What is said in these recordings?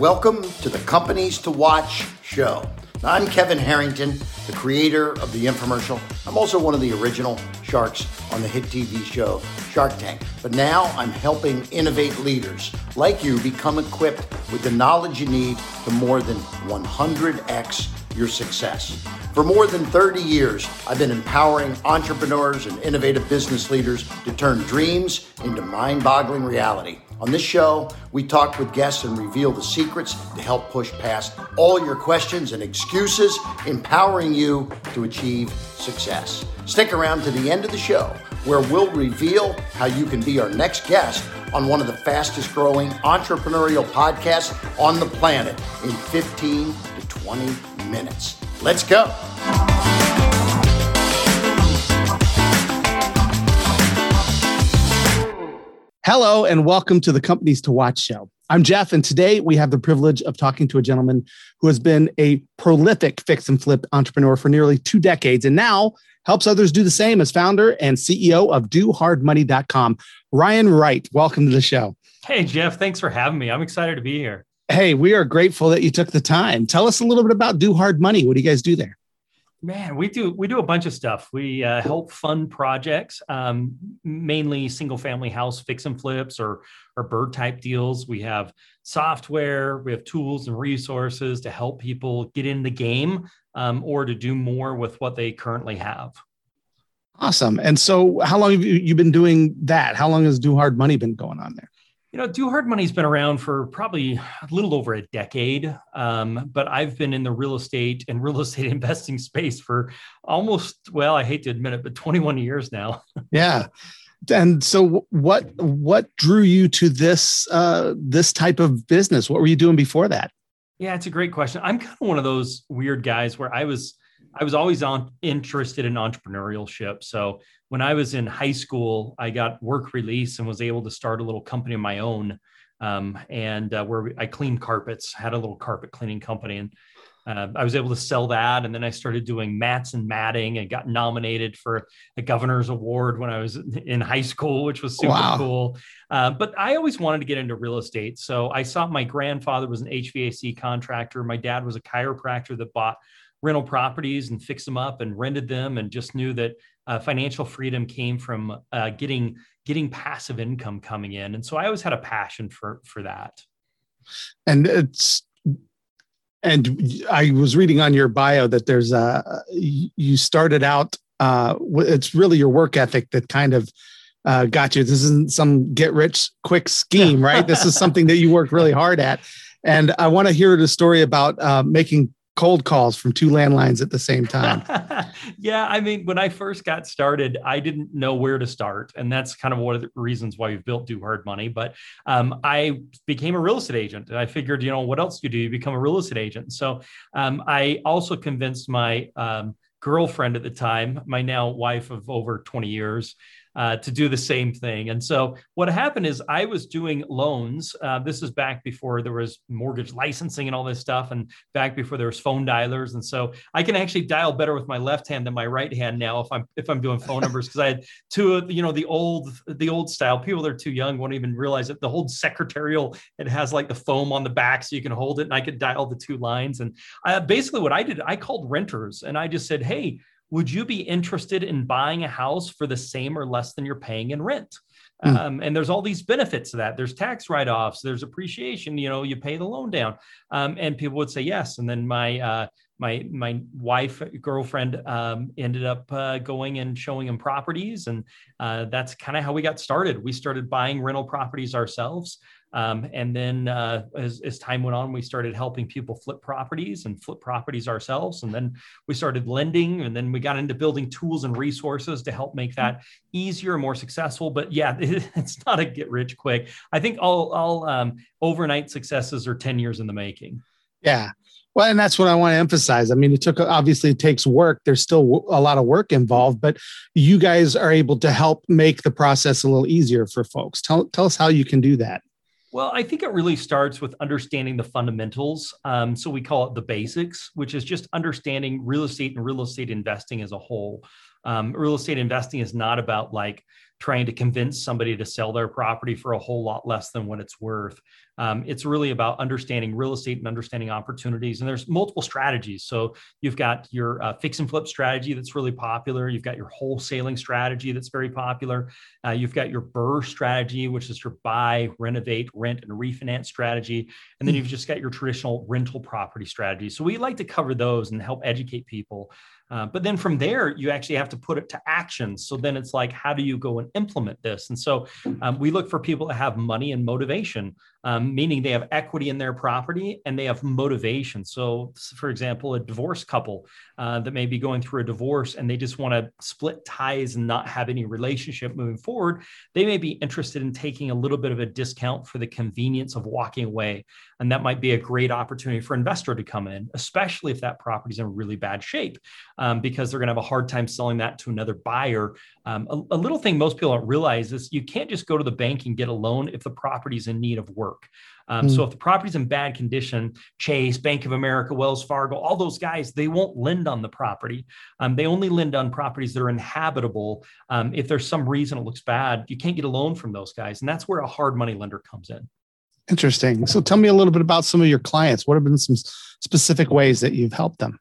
Welcome to the Companies to Watch show. I'm Kevin Harrington, the creator of the infomercial. I'm also one of the original sharks on the hit TV show Shark Tank. But now I'm helping innovate leaders like you become equipped with the knowledge you need to more than 100x your success. For more than 30 years, I've been empowering entrepreneurs and innovative business leaders to turn dreams into mind boggling reality. On this show, we talk with guests and reveal the secrets to help push past all your questions and excuses, empowering you to achieve success. Stick around to the end of the show where we'll reveal how you can be our next guest on one of the fastest growing entrepreneurial podcasts on the planet in 15 to 20 minutes. Let's go. Hello, and welcome to the Companies to Watch show. I'm Jeff, and today we have the privilege of talking to a gentleman who has been a prolific fix and flip entrepreneur for nearly two decades and now helps others do the same as founder and CEO of DoHardMoney.com. Ryan Wright, welcome to the show. Hey, Jeff, thanks for having me. I'm excited to be here. Hey, we are grateful that you took the time. Tell us a little bit about Do Hard Money. What do you guys do there? Man, we do we do a bunch of stuff. We uh, help fund projects, um, mainly single family house fix and flips or or BRRRR type deals. We have software, we have tools and resources to help people get in the game um, or to do more with what they currently have. Awesome. And so, how long have you been doing that? How long has Do Hard Money been going on there? You know, Do Hard Money's been around for probably a little over a decade, um, but I've been in the real estate and real estate investing space for almost, well, I hate to admit it, but 21 years now. yeah. And so, what what drew you to this uh, this type of business? What were you doing before that? Yeah, it's a great question. I'm kind of one of those weird guys where I was I was always on, interested in entrepreneurship. So when I was in high school, I got work release and was able to start a little company of my own. Um, and uh, where I cleaned carpets, had a little carpet cleaning company, and uh, I was able to sell that. And then I started doing mats and matting, and got nominated for a governor's award when I was in high school, which was super wow. cool. Uh, but I always wanted to get into real estate, so I saw my grandfather was an HVAC contractor. My dad was a chiropractor that bought rental properties and fixed them up and rented them and just knew that uh, financial freedom came from uh, getting getting passive income coming in and so i always had a passion for for that and it's and i was reading on your bio that there's a you started out uh it's really your work ethic that kind of uh, got you. This isn't some get rich quick scheme, right? this is something that you worked really hard at. And I want to hear the story about uh, making cold calls from two landlines at the same time. yeah, I mean, when I first got started, I didn't know where to start, and that's kind of one of the reasons why we've built Do Hard Money. But um, I became a real estate agent, and I figured, you know, what else do you do? You become a real estate agent. So um, I also convinced my um, girlfriend at the time, my now wife of over 20 years, uh, to do the same thing. And so what happened is I was doing loans. Uh, this is back before there was mortgage licensing and all this stuff, and back before there was phone dialers. And so I can actually dial better with my left hand than my right hand now if I'm if I'm doing phone numbers because I had two, of you know, the old the old style. People that are too young won't even realize it. The whole secretarial it has like the foam on the back so you can hold it, and I could dial the two lines. And I, uh, basically, what I did, I called renters and I just said, hey would you be interested in buying a house for the same or less than you're paying in rent? Mm. Um, and there's all these benefits to that. There's tax write-offs. There's appreciation. You know, you pay the loan down, um, and people would say yes. And then my uh, my my wife girlfriend um, ended up uh, going and showing him properties, and uh, that's kind of how we got started. We started buying rental properties ourselves. Um, and then uh, as, as, time went on, we started helping people flip properties and flip properties ourselves. And then we started lending, and then we got into building tools and resources to help make that easier and more successful. But yeah, it, it's not a get rich quick. I think all, all um, overnight successes are 10 years in the making. Yeah. Well, and that's what I want to emphasize. I mean, it took obviously it takes work. There's still a lot of work involved, but you guys are able to help make the process a little easier for folks. Tell, tell us how you can do that. Well, I think it really starts with understanding the fundamentals. Um, so we call it the basics, which is just understanding real estate and real estate investing as a whole. Um, real estate investing is not about like trying to convince somebody to sell their property for a whole lot less than what it's worth. Um, it's really about understanding real estate and understanding opportunities. And there's multiple strategies. So you've got your uh, fix and flip strategy that's really popular. You've got your wholesaling strategy that's very popular. Uh, you've got your BRRRR strategy, which is your buy, renovate, rent, and refinance strategy. And then hmm. you've just got your traditional rental property strategy. So we like to cover those and help educate people. Uh, but then from there, you actually have to put it to action. So then it's like, how do you go and implement this? And so um, we look for people that have money and motivation, um, meaning they have equity in their property and they have motivation. So, for example, a divorced couple uh, that may be going through a divorce and they just want to split ties and not have any relationship moving forward, they may be interested in taking a little bit of a discount for the convenience of walking away. And that might be a great opportunity for investor to come in, especially if that property is in really bad shape um, because they're going to have a hard time selling that to another buyer. Um, a, a, little thing most people don't realize is you can't just go to the bank and get a loan if the property is in need of work. Um, mm. So if the property's in bad condition, Chase, Bank of America, Wells Fargo, all those guys, they won't lend on the property. Um, they only lend on properties that are inhabitable. Um, if there's some reason it looks bad, you can't get a loan from those guys. And that's where a hard money lender comes in. Interesting. So tell me a little bit about some of your clients. What have been some specific ways that you've helped them?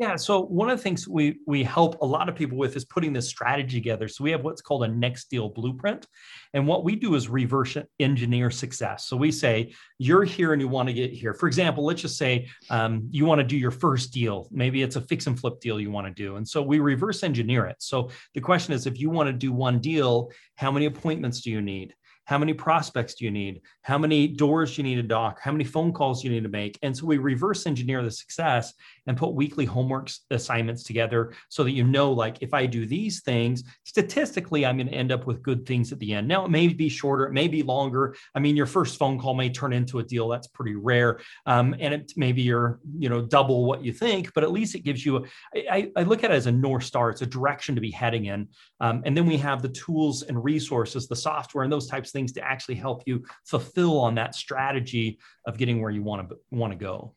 Yeah. So one of the things we we help a lot of people with is putting this strategy together. So we have what's called a next deal blueprint, and what we do is reverse engineer success. So we say you're here and you want to get here. For example, let's just say um, you want to do your first deal. Maybe it's a fix and flip deal you want to do, and so we reverse engineer it. So the question is, if you want to do one deal, how many appointments do you need? How many prospects do you need? How many doors do you need to knock? How many phone calls do you need to make? And so we reverse engineer the success and put weekly homework assignments together so that you know, like, if I do these things, statistically, I'm going to end up with good things at the end. Now, it may be shorter, it may be longer. I mean, your first phone call may turn into a deal. That's pretty rare. Um, and it maybe you're, you know, double what you think, but at least it gives you, a, I, I look at it as a North Star. It's a direction to be heading in. Um, and then we have the tools and resources, the software, and those types of things to actually help you fulfill on that strategy of getting where you want to want to go.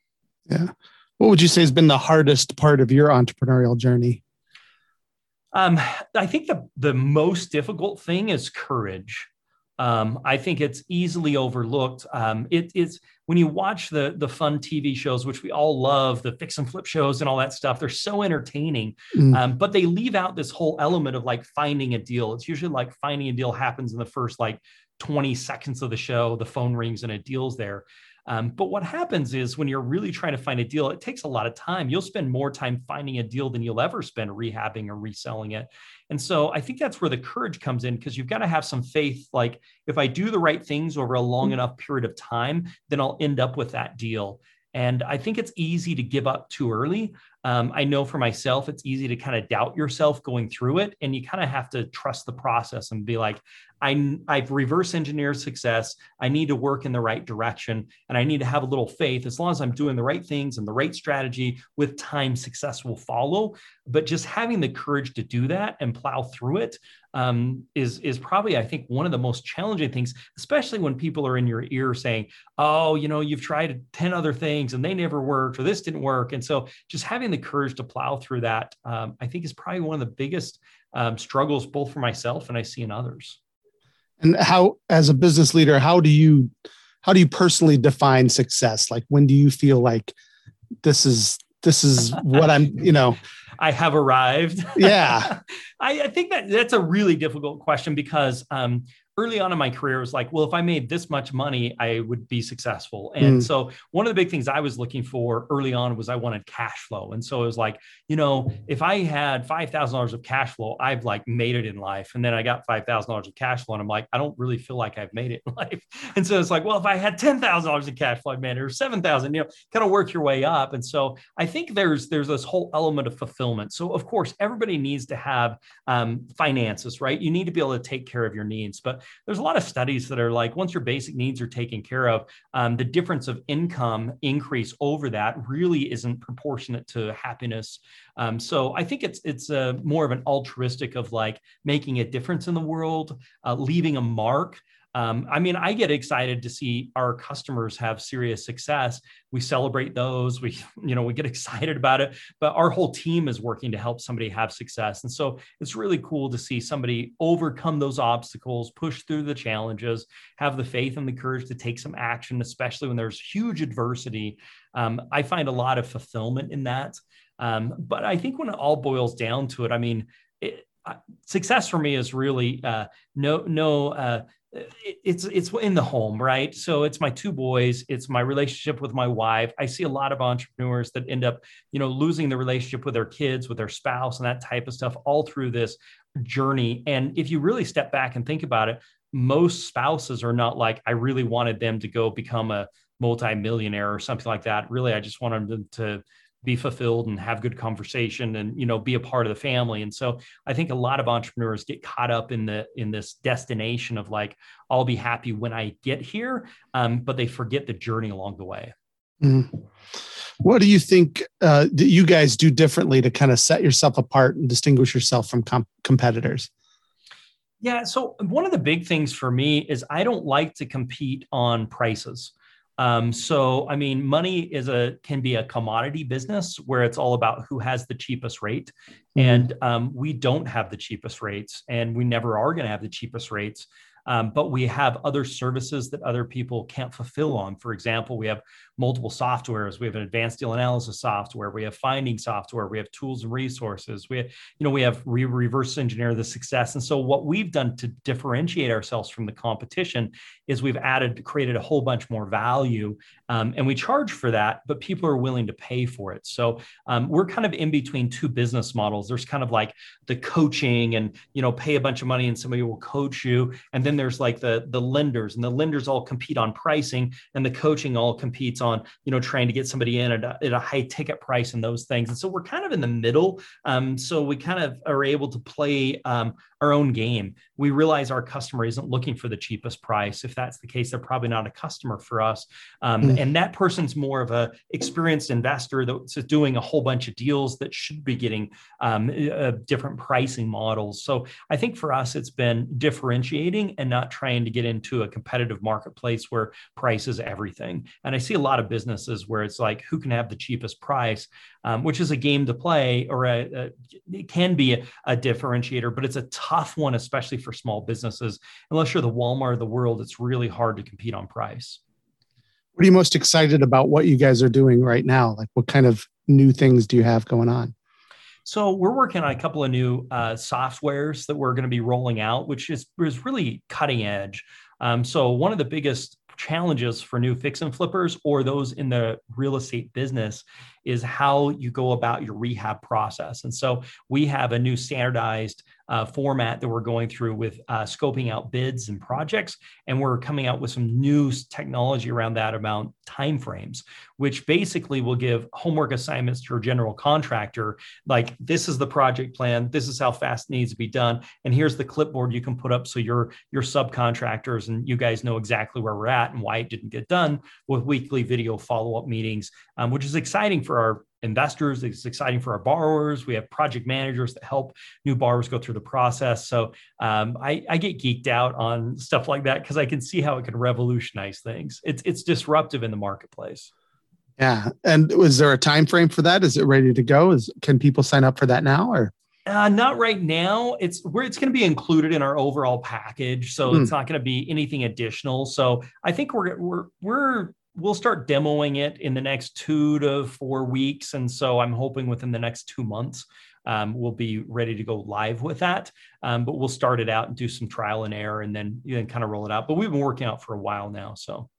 Yeah. What would you say has been the hardest part of your entrepreneurial journey? Um, I think the the most difficult thing is courage. Um, I think it's easily overlooked. Um, it, it's when you watch the the fun TV shows, which we all love, the fix and flip shows and all that stuff. They're so entertaining, mm. um, but they leave out this whole element of like finding a deal. It's usually like finding a deal happens in the first like 20 seconds of the show. The phone rings and a deal's there. Um, but what happens is when you're really trying to find a deal, it takes a lot of time. You'll spend more time finding a deal than you'll ever spend rehabbing or reselling it. And so I think that's where the courage comes in because you've got to have some faith. Like, if I do the right things over a long mm-hmm. enough period of time, then I'll end up with that deal. And I think it's easy to give up too early. Um, I know for myself, it's easy to kind of doubt yourself going through it. And you kind of have to trust the process and be like, I, I've reverse engineered success. I need to work in the right direction and I need to have a little faith. As long as I'm doing the right things and the right strategy with time, success will follow. But just having the courage to do that and plow through it um, is is probably I think one of the most challenging things, especially when people are in your ear saying, "Oh, you know, you've tried ten other things and they never worked, or this didn't work." And so, just having the courage to plow through that, um, I think, is probably one of the biggest um, struggles, both for myself and I see in others. And how, as a business leader, how do you how do you personally define success? Like, when do you feel like this is this is what I'm, you know, I have arrived. Yeah. I, I, think that that's a really difficult question because um, early on in my career was like, well, if I made this much money, I would be successful. And mm. so one of the big things I was looking for early on was I wanted cash flow. And so it was like, you know, if I had $5,000 of cash flow, I've like made it in life. And then I got $5,000 of cash flow and I'm like, I don't really feel like I've made it in life. And so it's like, well, if I had $10,000 of cash flow, I made it or 7,000, you know, kind of work your way up. And so I think there's, there's this whole element of fulfillment. So of course, everybody needs to have um, finances, right? You need to be able to take care of your needs, but there's a lot of studies that are like once your basic needs are taken care of, um, the difference of income increase over that really isn't proportionate to happiness. Um, so I think it's it's a, more of an altruistic of like making a difference in the world, uh, leaving a mark. Um, I mean, I get excited to see our customers have serious success. We celebrate those. We, you know, we get excited about it. But our whole team is working to help somebody have success, and so it's really cool to see somebody overcome those obstacles, push through the challenges, have the faith and the courage to take some action, especially when there's huge adversity. Um, I find a lot of fulfillment in that. Um, but I think when it all boils down to it, I mean, it, success for me is really uh, no no uh, it's it's in the home right? So it's my two boys it's my relationship with my wife. I see a lot of entrepreneurs that end up you know losing the relationship with their kids with their spouse and that type of stuff all through this journey. And if you really step back and think about it most spouses are not like i really wanted them to go become a multimillionaire or something like that. Really i just wanted them to be fulfilled and have good conversation and you know be a part of the family. And so i think a lot of entrepreneurs get caught up in the in this destination of like i'll be happy when i get here um, but they forget the journey along the way. Mm-hmm. what do you think uh, that you guys do differently to kind of set yourself apart and distinguish yourself from comp- competitors? Yeah so one of the big things for me is i don't like to compete on prices um, so, I mean, money is a can be a commodity business where it's all about who has the cheapest rate, mm-hmm. and um, we don't have the cheapest rates, and we never are going to have the cheapest rates. Um, but we have other services that other people can't fulfill on. For example, we have multiple softwares. We have an advanced deal analysis software. We have finding software. We have tools and resources. We, have, you know, we have re- reverse engineer the success. And so what we've done to differentiate ourselves from the competition is we've added, created a whole bunch more value, um, and we charge for that. But people are willing to pay for it. So um, we're kind of in between two business models. There's kind of like the coaching, and you know, pay a bunch of money and somebody will coach you, and then there's like the the lenders, and the lenders all compete on pricing, and the coaching all competes on you know trying to get somebody in at a, at a high ticket price and those things. And so we're kind of in the middle. Um, so we kind of are able to play um, our own game. We realize our customer isn't looking for the cheapest price. If that's the case they're probably not a customer for us. Um, mm. and that person's more of a experienced investor that's doing a whole bunch of deals that should be getting um, uh, different pricing models. So i think for us it's been differentiating and not trying to get into a competitive marketplace where price is everything. And i see a lot of businesses where it's like who can have the cheapest price um, which is a game to play or a, a it can be a, a differentiator but it's a tough one especially for small businesses. Unless you're the Walmart of the world, it's really hard to compete on price. What are you most excited about what you guys are doing right now? Like what kind of new things do you have going on? So we're working on a couple of new uh, softwares that we're going to be rolling out, which is, is really cutting edge. Um, so one of the biggest challenges for new fix and flippers or those in the real estate business is how you go about your rehab process. And so we have a new standardized uh, format that we're going through with uh, scoping out bids and projects, and we're coming out with some new technology around that about timeframes, which basically will give homework assignments to your general contractor. Like this is the project plan, this is how fast needs to be done, and here's the clipboard you can put up so your your subcontractors and you guys know exactly where we're at and why it didn't get done with weekly video follow up meetings, um, which is exciting for our investors. It's exciting for our borrowers. We have project managers that help new borrowers go through the process. So um, I, I, get geeked out on stuff like that because I can see how it can revolutionize things. It's it's disruptive in the marketplace. Yeah, and was there a time frame for that? Is it ready to go? Is can people sign up for that now or? Uh, not right now. It's where it's going to be included in our overall package, so hmm. it's not going to be anything additional. So I think we're we're we're we'll start demoing it in the next two to four weeks. And so I'm hoping within the next two months, um, we'll be ready to go live with that. Um, but we'll start it out and do some trial and error and then, then kind of roll it out. But we've been working out for a while now. So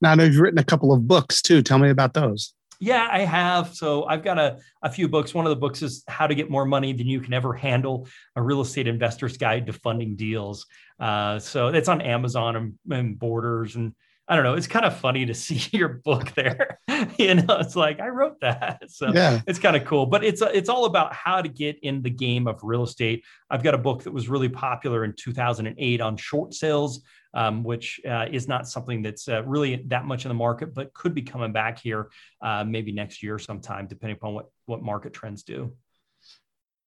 now I know you've written a couple of books too. Tell me about those. Yeah, I have. So I've got a, a few books. One of the books is How to Get More Money Than You Can Ever Handle, a real estate investor's guide to funding deals. Uh, so it's on Amazon and, and Borders and I don't know. It's kind of funny to see your book there. you know, it's like I wrote that, so yeah. it's kind of cool. But it's it's all about how to get in the game of real estate. I've got a book that was really popular in 2008 on short sales, um, which uh, is not something that's uh, really that much in the market, but could be coming back here uh, maybe next year sometime, depending upon what what market trends do.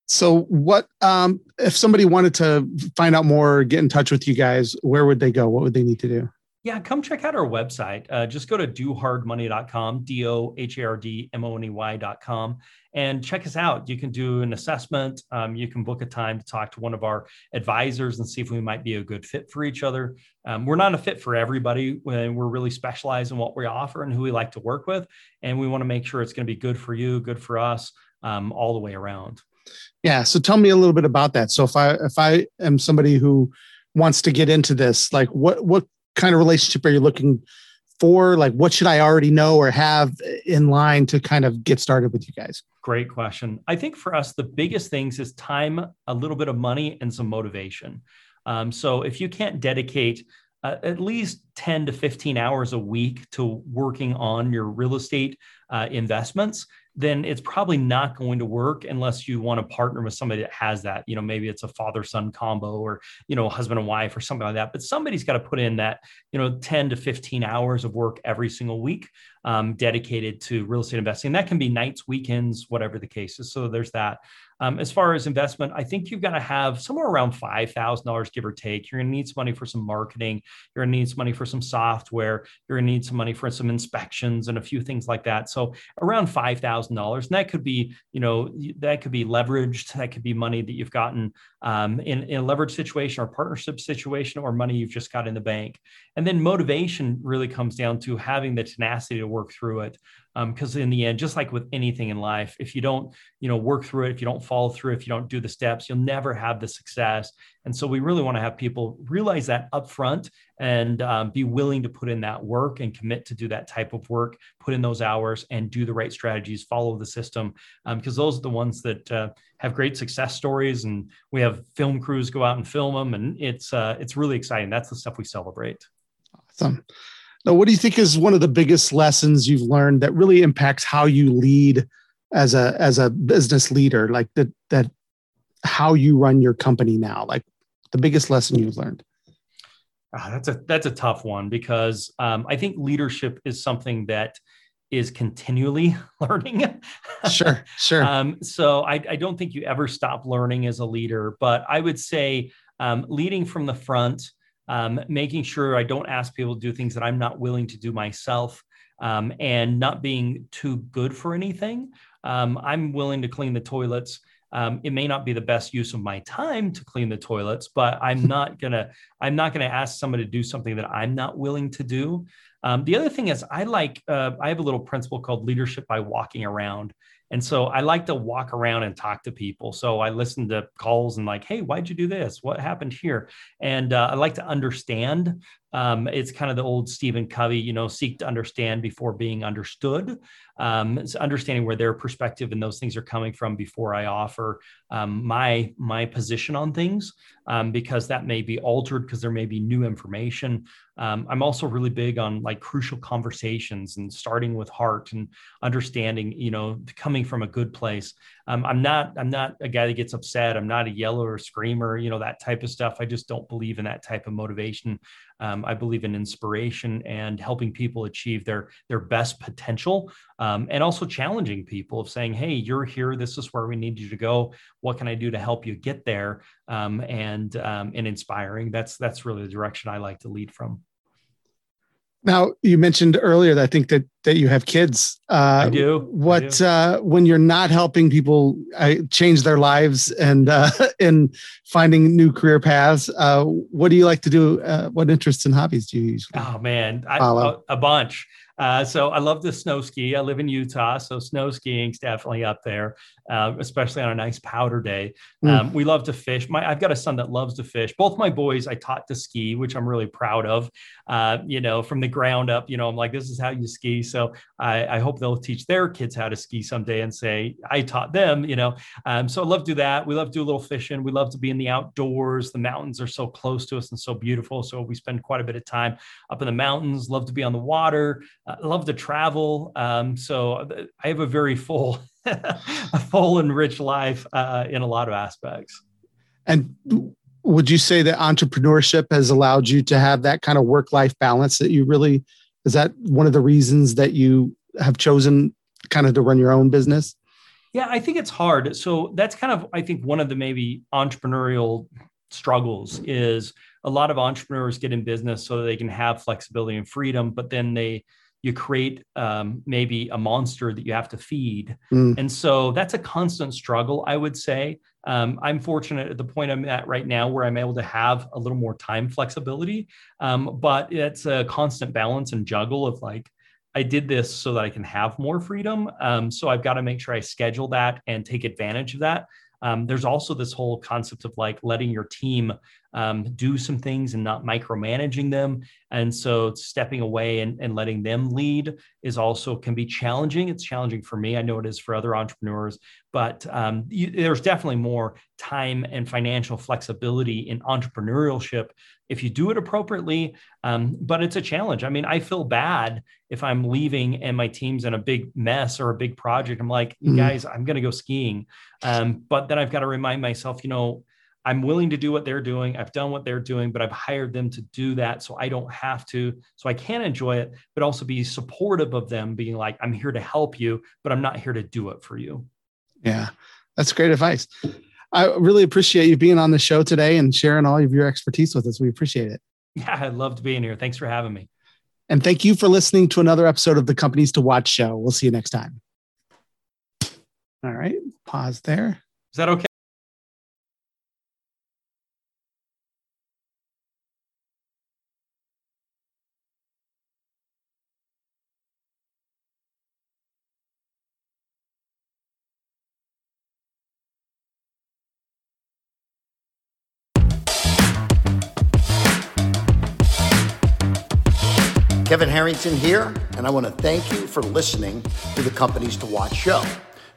So, what um, if somebody wanted to find out more, get in touch with you guys? Where would they go? What would they need to do? Yeah, come check out our website. Uh, just go to dohardmoney.com, D O H A R D M O N E Y.com, and check us out. You can do an assessment. Um, you can book a time to talk to one of our advisors and see if we might be a good fit for each other. Um, we're not a fit for everybody. We're really specialized in what we offer and who we like to work with. And we want to make sure it's going to be good for you, good for us, um, all the way around. Yeah. So tell me a little bit about that. So if I if I am somebody who wants to get into this, like what what kind of relationship are you looking for? Like, what should I already know or have in line to kind of get started with you guys? Great question. I think for us, the biggest things is time, a little bit of money, and some motivation. Um, so if you can't dedicate uh, at least 10 to 15 hours a week to working on your real estate uh, investments, then it's probably not going to work unless you want to partner with somebody that has that. You know, maybe it's a father son combo or, you know, husband and wife or something like that. But somebody's got to put in that, you know, 10 to 15 hours of work every single week um, dedicated to real estate investing. And That can be nights, weekends, whatever the case is. So there's that. Um, as far as investment, I think you've got to have somewhere around $5,000, give or take. You're going to need some money for some marketing. You're going to need some money for some software. You're going to need some money for some inspections and a few things like that. So around $5,000. And that could be, you know, that could be leveraged. That could be money that you've gotten um, in, in a leverage situation or partnership situation or money you've just got in the bank. And then motivation really comes down to having the tenacity to work through it because um, in the end just like with anything in life if you don't you know work through it if you don't follow through if you don't do the steps you'll never have the success. And so we really want to have people realize that up front and um, be willing to put in that work and commit to do that type of work put in those hours and do the right strategies follow the system. Because um, those are the ones that uh, have great success stories and we have film crews go out and film them and it's uh, it's really exciting. That's the stuff we celebrate. Awesome now, what do you think is one of the biggest lessons you've learned that really impacts how you lead as a as a business leader? Like that that how you run your company now. Like the biggest lesson you've learned. Oh, that's a that's a tough one because um, I think leadership is something that is continually learning. sure, sure. Um, so I, I, don't think you ever stop learning as a leader, but I would say um, leading from the front um, making sure I don't ask people to do things that I'm not willing to do myself, um, and not being too good for anything. Um, I'm willing to clean the toilets. Um, it may not be the best use of my time to clean the toilets, but I'm not gonna I'm not gonna ask somebody to do something that I'm not willing to do. Um, the other thing is I like uh, I have a little principle called leadership by walking around. And so I like to walk around and talk to people. So I listen to calls and like, hey, why'd you do this? What happened here? And uh, I like to understand um, it's kind of the old Stephen Covey, you know, seek to understand before being understood. Um, it's understanding where their perspective and those things are coming from before I offer um, my my position on things, um, because that may be altered because there may be new information. Um, I'm also really big on like crucial conversations and starting with heart and understanding, you know, coming from a good place. Um, I'm not I'm not a guy that gets upset. I'm not a yeller or screamer, you know, that type of stuff. I just don't believe in that type of motivation. Um, I believe in inspiration and helping people achieve their their best potential, um, and also challenging people of saying, "Hey, you're here. This is where we need you to go. What can I do to help you get there?" Um, and um, and inspiring. That's that's really the direction I like to lead from. Now you mentioned earlier that I think that that you have kids. Uh, I do. What I do. Uh, when you're not helping people uh, change their lives and uh, in finding new career paths? Uh, what do you like to do? Uh, what interests and hobbies do you usually? Oh man, I, a, a bunch. Uh, so I love to snow ski. I live in Utah, so snow skiing's definitely up there, uh, especially on a nice powder day. Um, mm. We love to fish. My I've got a son that loves to fish. Both my boys I taught to ski, which I'm really proud of. Uh, you know, from the ground up. You know, I'm like, this is how you ski. So I, I, hope they'll teach their kids how to ski someday and say I taught them. You know, um, so I love to do that. We love to do a little fishing. We love to be in the outdoors. The mountains are so close to us and so beautiful. So we spend quite a bit of time up in the mountains. Love to be on the water I love to travel. Um, so uh, I have a very full, a full and rich life uh, in a lot of aspects. And would you say that entrepreneurship has allowed you to have that kind of work life balance that you really is that one of the reasons that you have chosen kind of to run your own business? Yeah, I think it's hard. So that's kind of, I think, one of the maybe entrepreneurial struggles is a lot of entrepreneurs get in business so that they can have flexibility and freedom, but then they you create um, maybe a monster that you have to feed. Mm. And so that's a constant struggle, I would say. Um, I'm fortunate at the point I'm at right now where I'm able to have a little more time flexibility. Um, but it's a constant balance and juggle of like, I did this so that I can have more freedom. Um, so I've got to make sure I schedule that and take advantage of that. Um, there's also this whole concept of like letting your team um, do some things and not micromanaging them. And so stepping away and, and letting them lead is also can be challenging. It's challenging for me. I know it is for other entrepreneurs, but um, you, there's definitely more time and financial flexibility in entrepreneurship if you do it appropriately. Um, but it's a challenge. I mean, I feel bad if I'm leaving and my team's in a big mess or a big project. I'm like, mm-hmm. guys, I'm going to go skiing. Um, but then I've got to remind myself, you know, I'm willing to do what they're doing. I've done what they're doing, but I've hired them to do that. So I don't have to. So I can enjoy it, but also be supportive of them being like, I'm here to help you, but I'm not here to do it for you. Yeah, that's great advice. I really appreciate you being on the show today and sharing all of your expertise with us. We appreciate it. Yeah, I loved being here. Thanks for having me. And thank you for listening to another episode of the Companies to Watch show. We'll see you next time. All right, pause there. Is that okay? Kevin Harrington here, and I want to thank you for listening to the Companies to Watch show.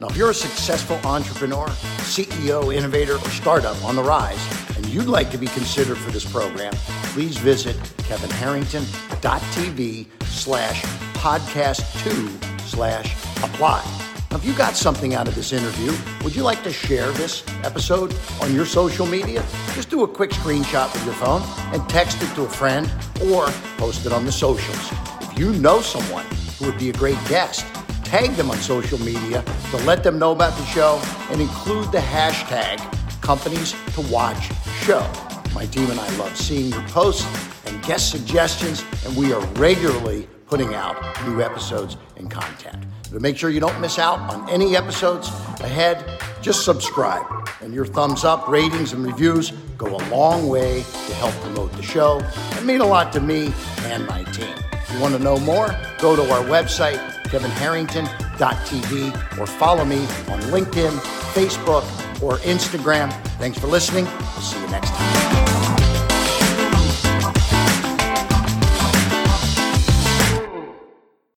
Now, if you're a successful entrepreneur, CEO, innovator, or startup on the rise, and you'd like to be considered for this program, please visit kevinharrington.tv slash podcast two slash apply. Now, if you got something out of this interview, would you like to share this episode on your social media? Just do a quick screenshot with your phone and text it to a friend or post it on the socials. If you know someone who would be a great guest, tag them on social media to let them know about the show and include the hashtag companies to watch show. My team and I love seeing your posts and guest suggestions, and we are regularly putting out new episodes and content. To make sure you don't miss out on any episodes ahead, just subscribe. And your thumbs up, ratings, and reviews go a long way to help promote the show and mean a lot to me and my team. If you want to know more, go to our website, kevinharrington.tv, or follow me on LinkedIn, Facebook, or Instagram. Thanks for listening. We'll see you next time.